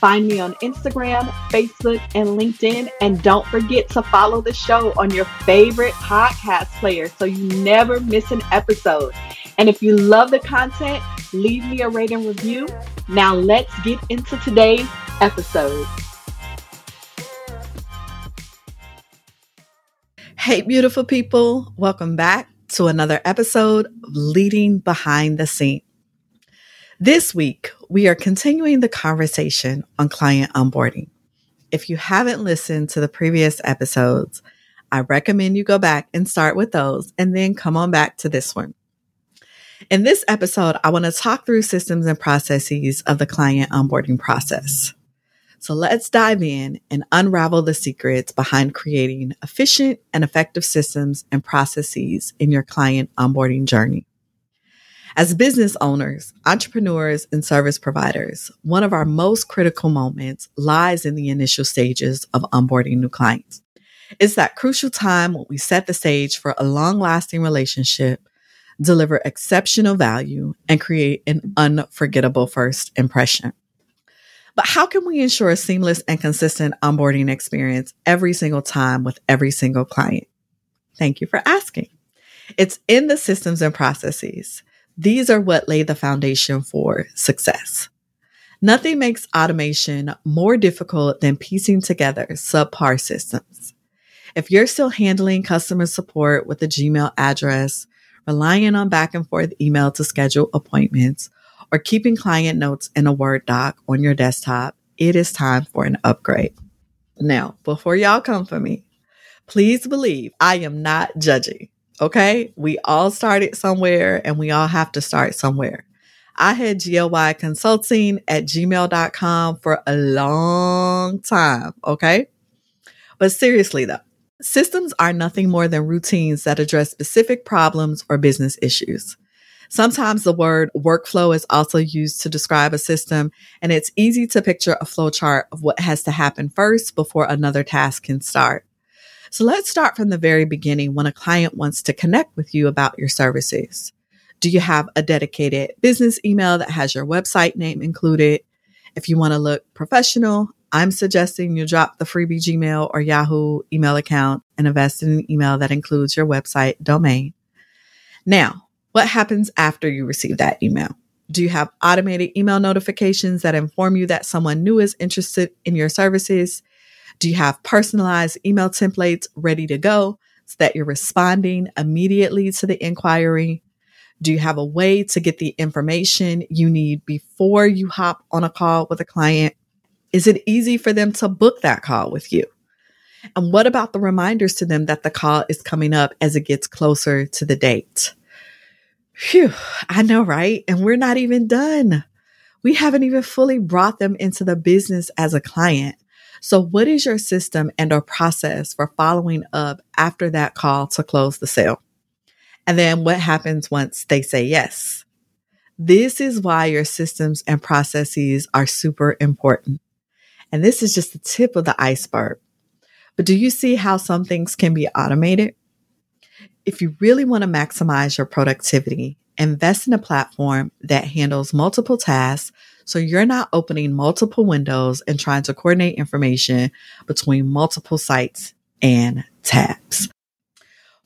Find me on Instagram, Facebook, and LinkedIn. And don't forget to follow the show on your favorite podcast player so you never miss an episode. And if you love the content, leave me a rating review. Now let's get into today's episode. Hey, beautiful people. Welcome back to another episode of Leading Behind the Scene. This week, we are continuing the conversation on client onboarding. If you haven't listened to the previous episodes, I recommend you go back and start with those and then come on back to this one. In this episode, I want to talk through systems and processes of the client onboarding process. So let's dive in and unravel the secrets behind creating efficient and effective systems and processes in your client onboarding journey. As business owners, entrepreneurs, and service providers, one of our most critical moments lies in the initial stages of onboarding new clients. It's that crucial time when we set the stage for a long lasting relationship, deliver exceptional value, and create an unforgettable first impression. But how can we ensure a seamless and consistent onboarding experience every single time with every single client? Thank you for asking. It's in the systems and processes. These are what lay the foundation for success. Nothing makes automation more difficult than piecing together subpar systems. If you're still handling customer support with a Gmail address, relying on back and forth email to schedule appointments, or keeping client notes in a Word doc on your desktop, it is time for an upgrade. Now, before y'all come for me, please believe I am not judging. Okay. We all started somewhere and we all have to start somewhere. I had GLY consulting at gmail.com for a long time. Okay. But seriously though, systems are nothing more than routines that address specific problems or business issues. Sometimes the word workflow is also used to describe a system, and it's easy to picture a flowchart of what has to happen first before another task can start. So let's start from the very beginning when a client wants to connect with you about your services. Do you have a dedicated business email that has your website name included? If you want to look professional, I'm suggesting you drop the freebie Gmail or Yahoo email account and invest in an email that includes your website domain. Now, what happens after you receive that email? Do you have automated email notifications that inform you that someone new is interested in your services? Do you have personalized email templates ready to go so that you're responding immediately to the inquiry? Do you have a way to get the information you need before you hop on a call with a client? Is it easy for them to book that call with you? And what about the reminders to them that the call is coming up as it gets closer to the date? Phew, I know, right? And we're not even done. We haven't even fully brought them into the business as a client. So what is your system and or process for following up after that call to close the sale? And then what happens once they say yes? This is why your systems and processes are super important. And this is just the tip of the iceberg. But do you see how some things can be automated? If you really want to maximize your productivity, invest in a platform that handles multiple tasks so you're not opening multiple windows and trying to coordinate information between multiple sites and tabs.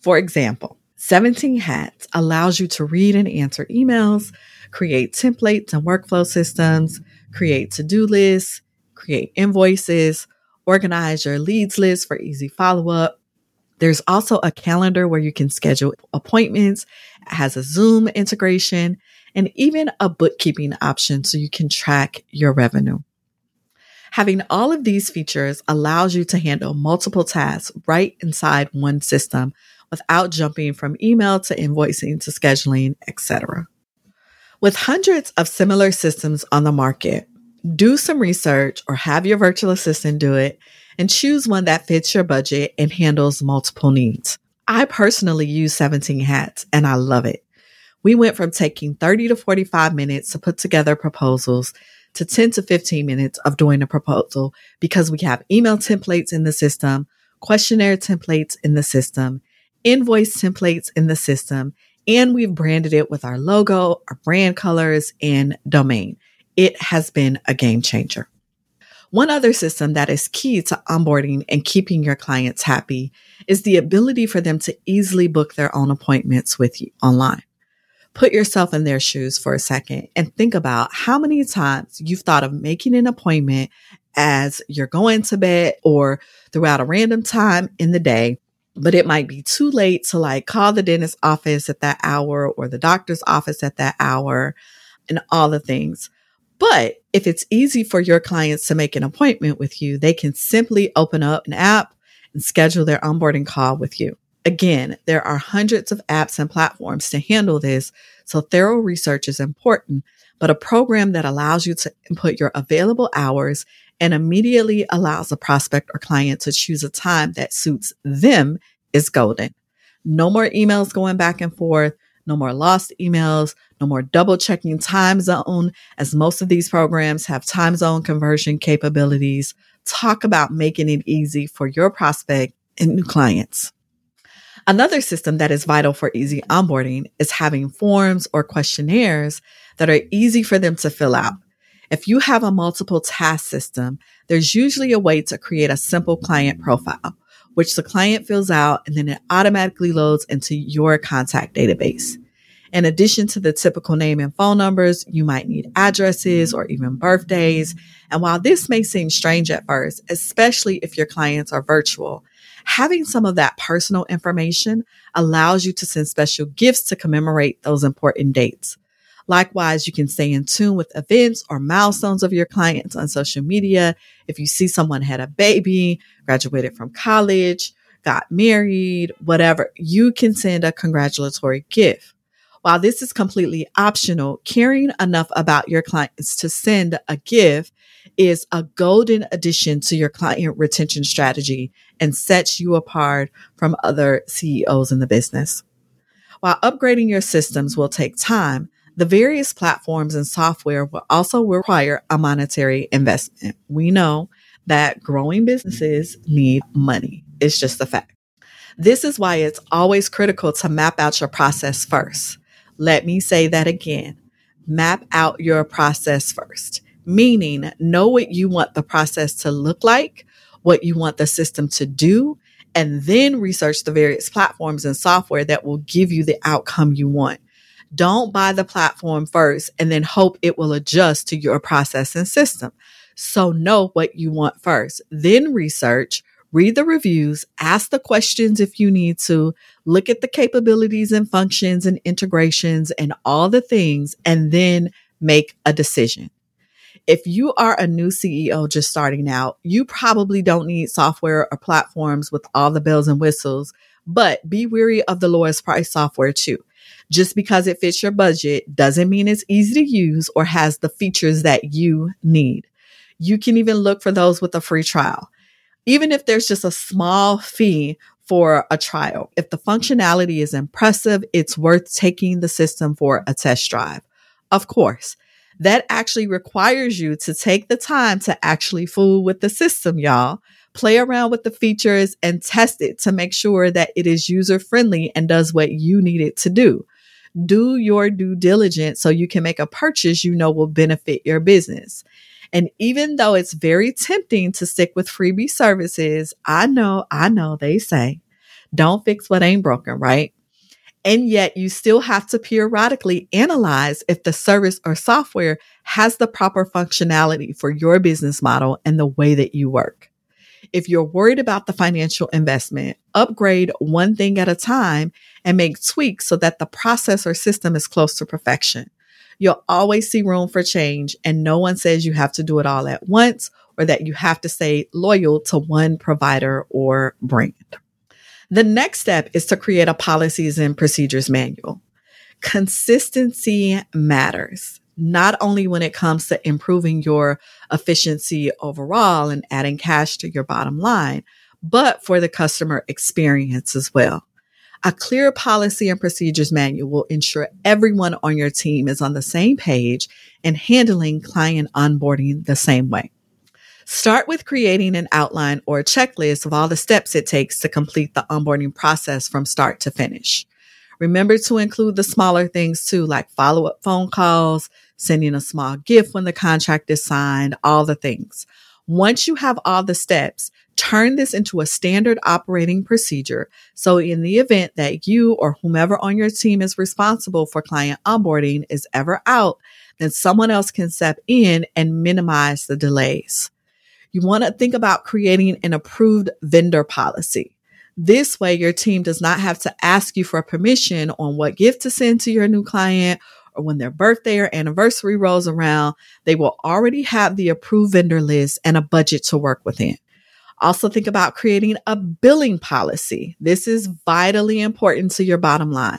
For example, 17 Hats allows you to read and answer emails, create templates and workflow systems, create to do lists, create invoices, organize your leads list for easy follow up. There's also a calendar where you can schedule appointments, it has a Zoom integration, and even a bookkeeping option so you can track your revenue. Having all of these features allows you to handle multiple tasks right inside one system without jumping from email to invoicing to scheduling, etc. With hundreds of similar systems on the market, do some research or have your virtual assistant do it and choose one that fits your budget and handles multiple needs. I personally use 17 hats and I love it. We went from taking 30 to 45 minutes to put together proposals to 10 to 15 minutes of doing a proposal because we have email templates in the system, questionnaire templates in the system, invoice templates in the system, and we've branded it with our logo, our brand colors, and domain. It has been a game changer. One other system that is key to onboarding and keeping your clients happy is the ability for them to easily book their own appointments with you online. Put yourself in their shoes for a second and think about how many times you've thought of making an appointment as you're going to bed or throughout a random time in the day, but it might be too late to like call the dentist office at that hour or the doctor's office at that hour and all the things. But if it's easy for your clients to make an appointment with you, they can simply open up an app and schedule their onboarding call with you. Again, there are hundreds of apps and platforms to handle this, so thorough research is important, but a program that allows you to input your available hours and immediately allows a prospect or client to choose a time that suits them is golden. No more emails going back and forth. No more lost emails, no more double checking time zone, as most of these programs have time zone conversion capabilities. Talk about making it easy for your prospect and new clients. Another system that is vital for easy onboarding is having forms or questionnaires that are easy for them to fill out. If you have a multiple task system, there's usually a way to create a simple client profile which the client fills out and then it automatically loads into your contact database. In addition to the typical name and phone numbers, you might need addresses or even birthdays. And while this may seem strange at first, especially if your clients are virtual, having some of that personal information allows you to send special gifts to commemorate those important dates. Likewise, you can stay in tune with events or milestones of your clients on social media. If you see someone had a baby, graduated from college, got married, whatever, you can send a congratulatory gift. While this is completely optional, caring enough about your clients to send a gift is a golden addition to your client retention strategy and sets you apart from other CEOs in the business. While upgrading your systems will take time, the various platforms and software will also require a monetary investment. We know that growing businesses need money. It's just a fact. This is why it's always critical to map out your process first. Let me say that again. Map out your process first, meaning know what you want the process to look like, what you want the system to do, and then research the various platforms and software that will give you the outcome you want. Don't buy the platform first and then hope it will adjust to your process and system. So know what you want first, then research, read the reviews, ask the questions if you need to, look at the capabilities and functions and integrations and all the things, and then make a decision. If you are a new CEO just starting out, you probably don't need software or platforms with all the bells and whistles, but be wary of the lowest price software too. Just because it fits your budget doesn't mean it's easy to use or has the features that you need. You can even look for those with a free trial. Even if there's just a small fee for a trial, if the functionality is impressive, it's worth taking the system for a test drive. Of course, that actually requires you to take the time to actually fool with the system, y'all. Play around with the features and test it to make sure that it is user friendly and does what you need it to do do your due diligence so you can make a purchase you know will benefit your business. And even though it's very tempting to stick with freebie services, I know, I know they say, don't fix what ain't broken, right? And yet you still have to periodically analyze if the service or software has the proper functionality for your business model and the way that you work. If you're worried about the financial investment, upgrade one thing at a time and make tweaks so that the process or system is close to perfection. You'll always see room for change, and no one says you have to do it all at once or that you have to stay loyal to one provider or brand. The next step is to create a policies and procedures manual. Consistency matters not only when it comes to improving your efficiency overall and adding cash to your bottom line, but for the customer experience as well. A clear policy and procedures manual will ensure everyone on your team is on the same page and handling client onboarding the same way. Start with creating an outline or checklist of all the steps it takes to complete the onboarding process from start to finish. Remember to include the smaller things too, like follow up phone calls, sending a small gift when the contract is signed, all the things. Once you have all the steps, turn this into a standard operating procedure. So in the event that you or whomever on your team is responsible for client onboarding is ever out, then someone else can step in and minimize the delays. You want to think about creating an approved vendor policy. This way, your team does not have to ask you for permission on what gift to send to your new client or when their birthday or anniversary rolls around. They will already have the approved vendor list and a budget to work within. Also, think about creating a billing policy. This is vitally important to your bottom line.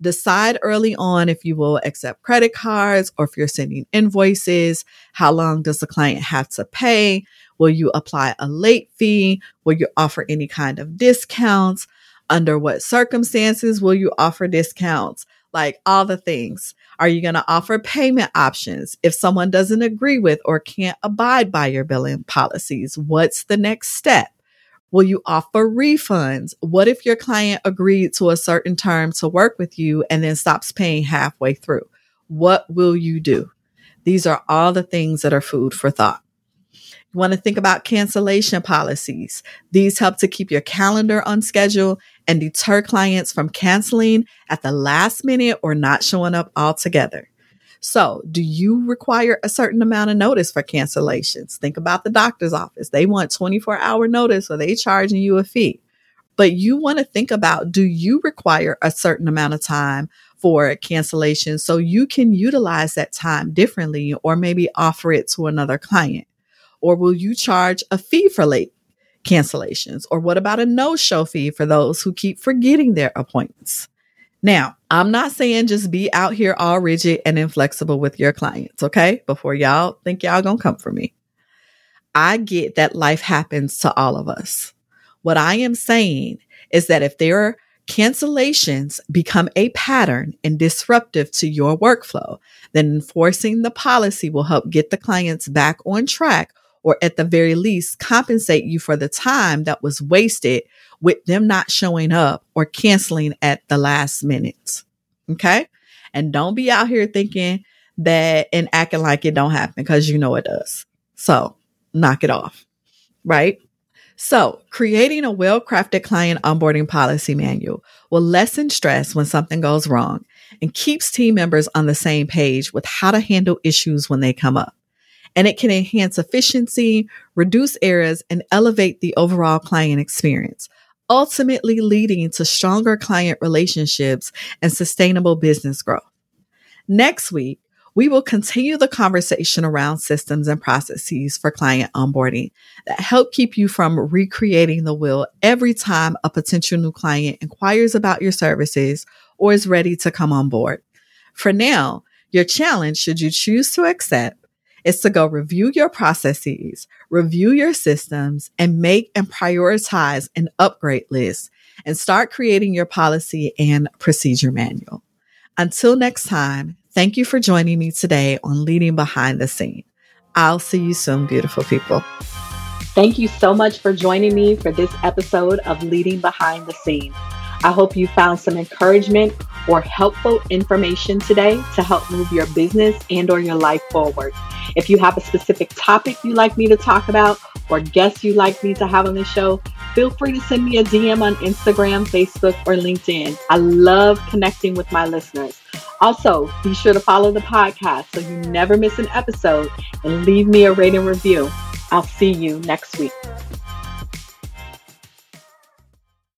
Decide early on if you will accept credit cards or if you're sending invoices. How long does the client have to pay? Will you apply a late fee? Will you offer any kind of discounts? Under what circumstances will you offer discounts? Like all the things. Are you going to offer payment options if someone doesn't agree with or can't abide by your billing policies? What's the next step? Will you offer refunds? What if your client agreed to a certain term to work with you and then stops paying halfway through? What will you do? These are all the things that are food for thought. You want to think about cancellation policies. These help to keep your calendar on schedule and deter clients from canceling at the last minute or not showing up altogether. So, do you require a certain amount of notice for cancellations? Think about the doctor's office. They want 24 hour notice or they charging you a fee. But you want to think about do you require a certain amount of time for cancellation so you can utilize that time differently or maybe offer it to another client? Or will you charge a fee for late cancellations? Or what about a no show fee for those who keep forgetting their appointments? Now, I'm not saying just be out here all rigid and inflexible with your clients, okay? Before y'all think y'all gonna come for me. I get that life happens to all of us. What I am saying is that if there are cancellations become a pattern and disruptive to your workflow, then enforcing the policy will help get the clients back on track or at the very least compensate you for the time that was wasted with them not showing up or canceling at the last minute. Okay. And don't be out here thinking that and acting like it don't happen because you know it does. So knock it off. Right. So creating a well-crafted client onboarding policy manual will lessen stress when something goes wrong and keeps team members on the same page with how to handle issues when they come up and it can enhance efficiency, reduce errors, and elevate the overall client experience, ultimately leading to stronger client relationships and sustainable business growth. Next week, we will continue the conversation around systems and processes for client onboarding that help keep you from recreating the wheel every time a potential new client inquires about your services or is ready to come on board. For now, your challenge, should you choose to accept, is to go review your processes, review your systems, and make and prioritize an upgrade list and start creating your policy and procedure manual. Until next time, thank you for joining me today on Leading Behind the Scene. I'll see you soon, beautiful people. Thank you so much for joining me for this episode of Leading Behind the Scene. I hope you found some encouragement or helpful information today to help move your business and or your life forward. If you have a specific topic you'd like me to talk about or guests you'd like me to have on the show, feel free to send me a DM on Instagram, Facebook, or LinkedIn. I love connecting with my listeners. Also, be sure to follow the podcast so you never miss an episode and leave me a rating review. I'll see you next week.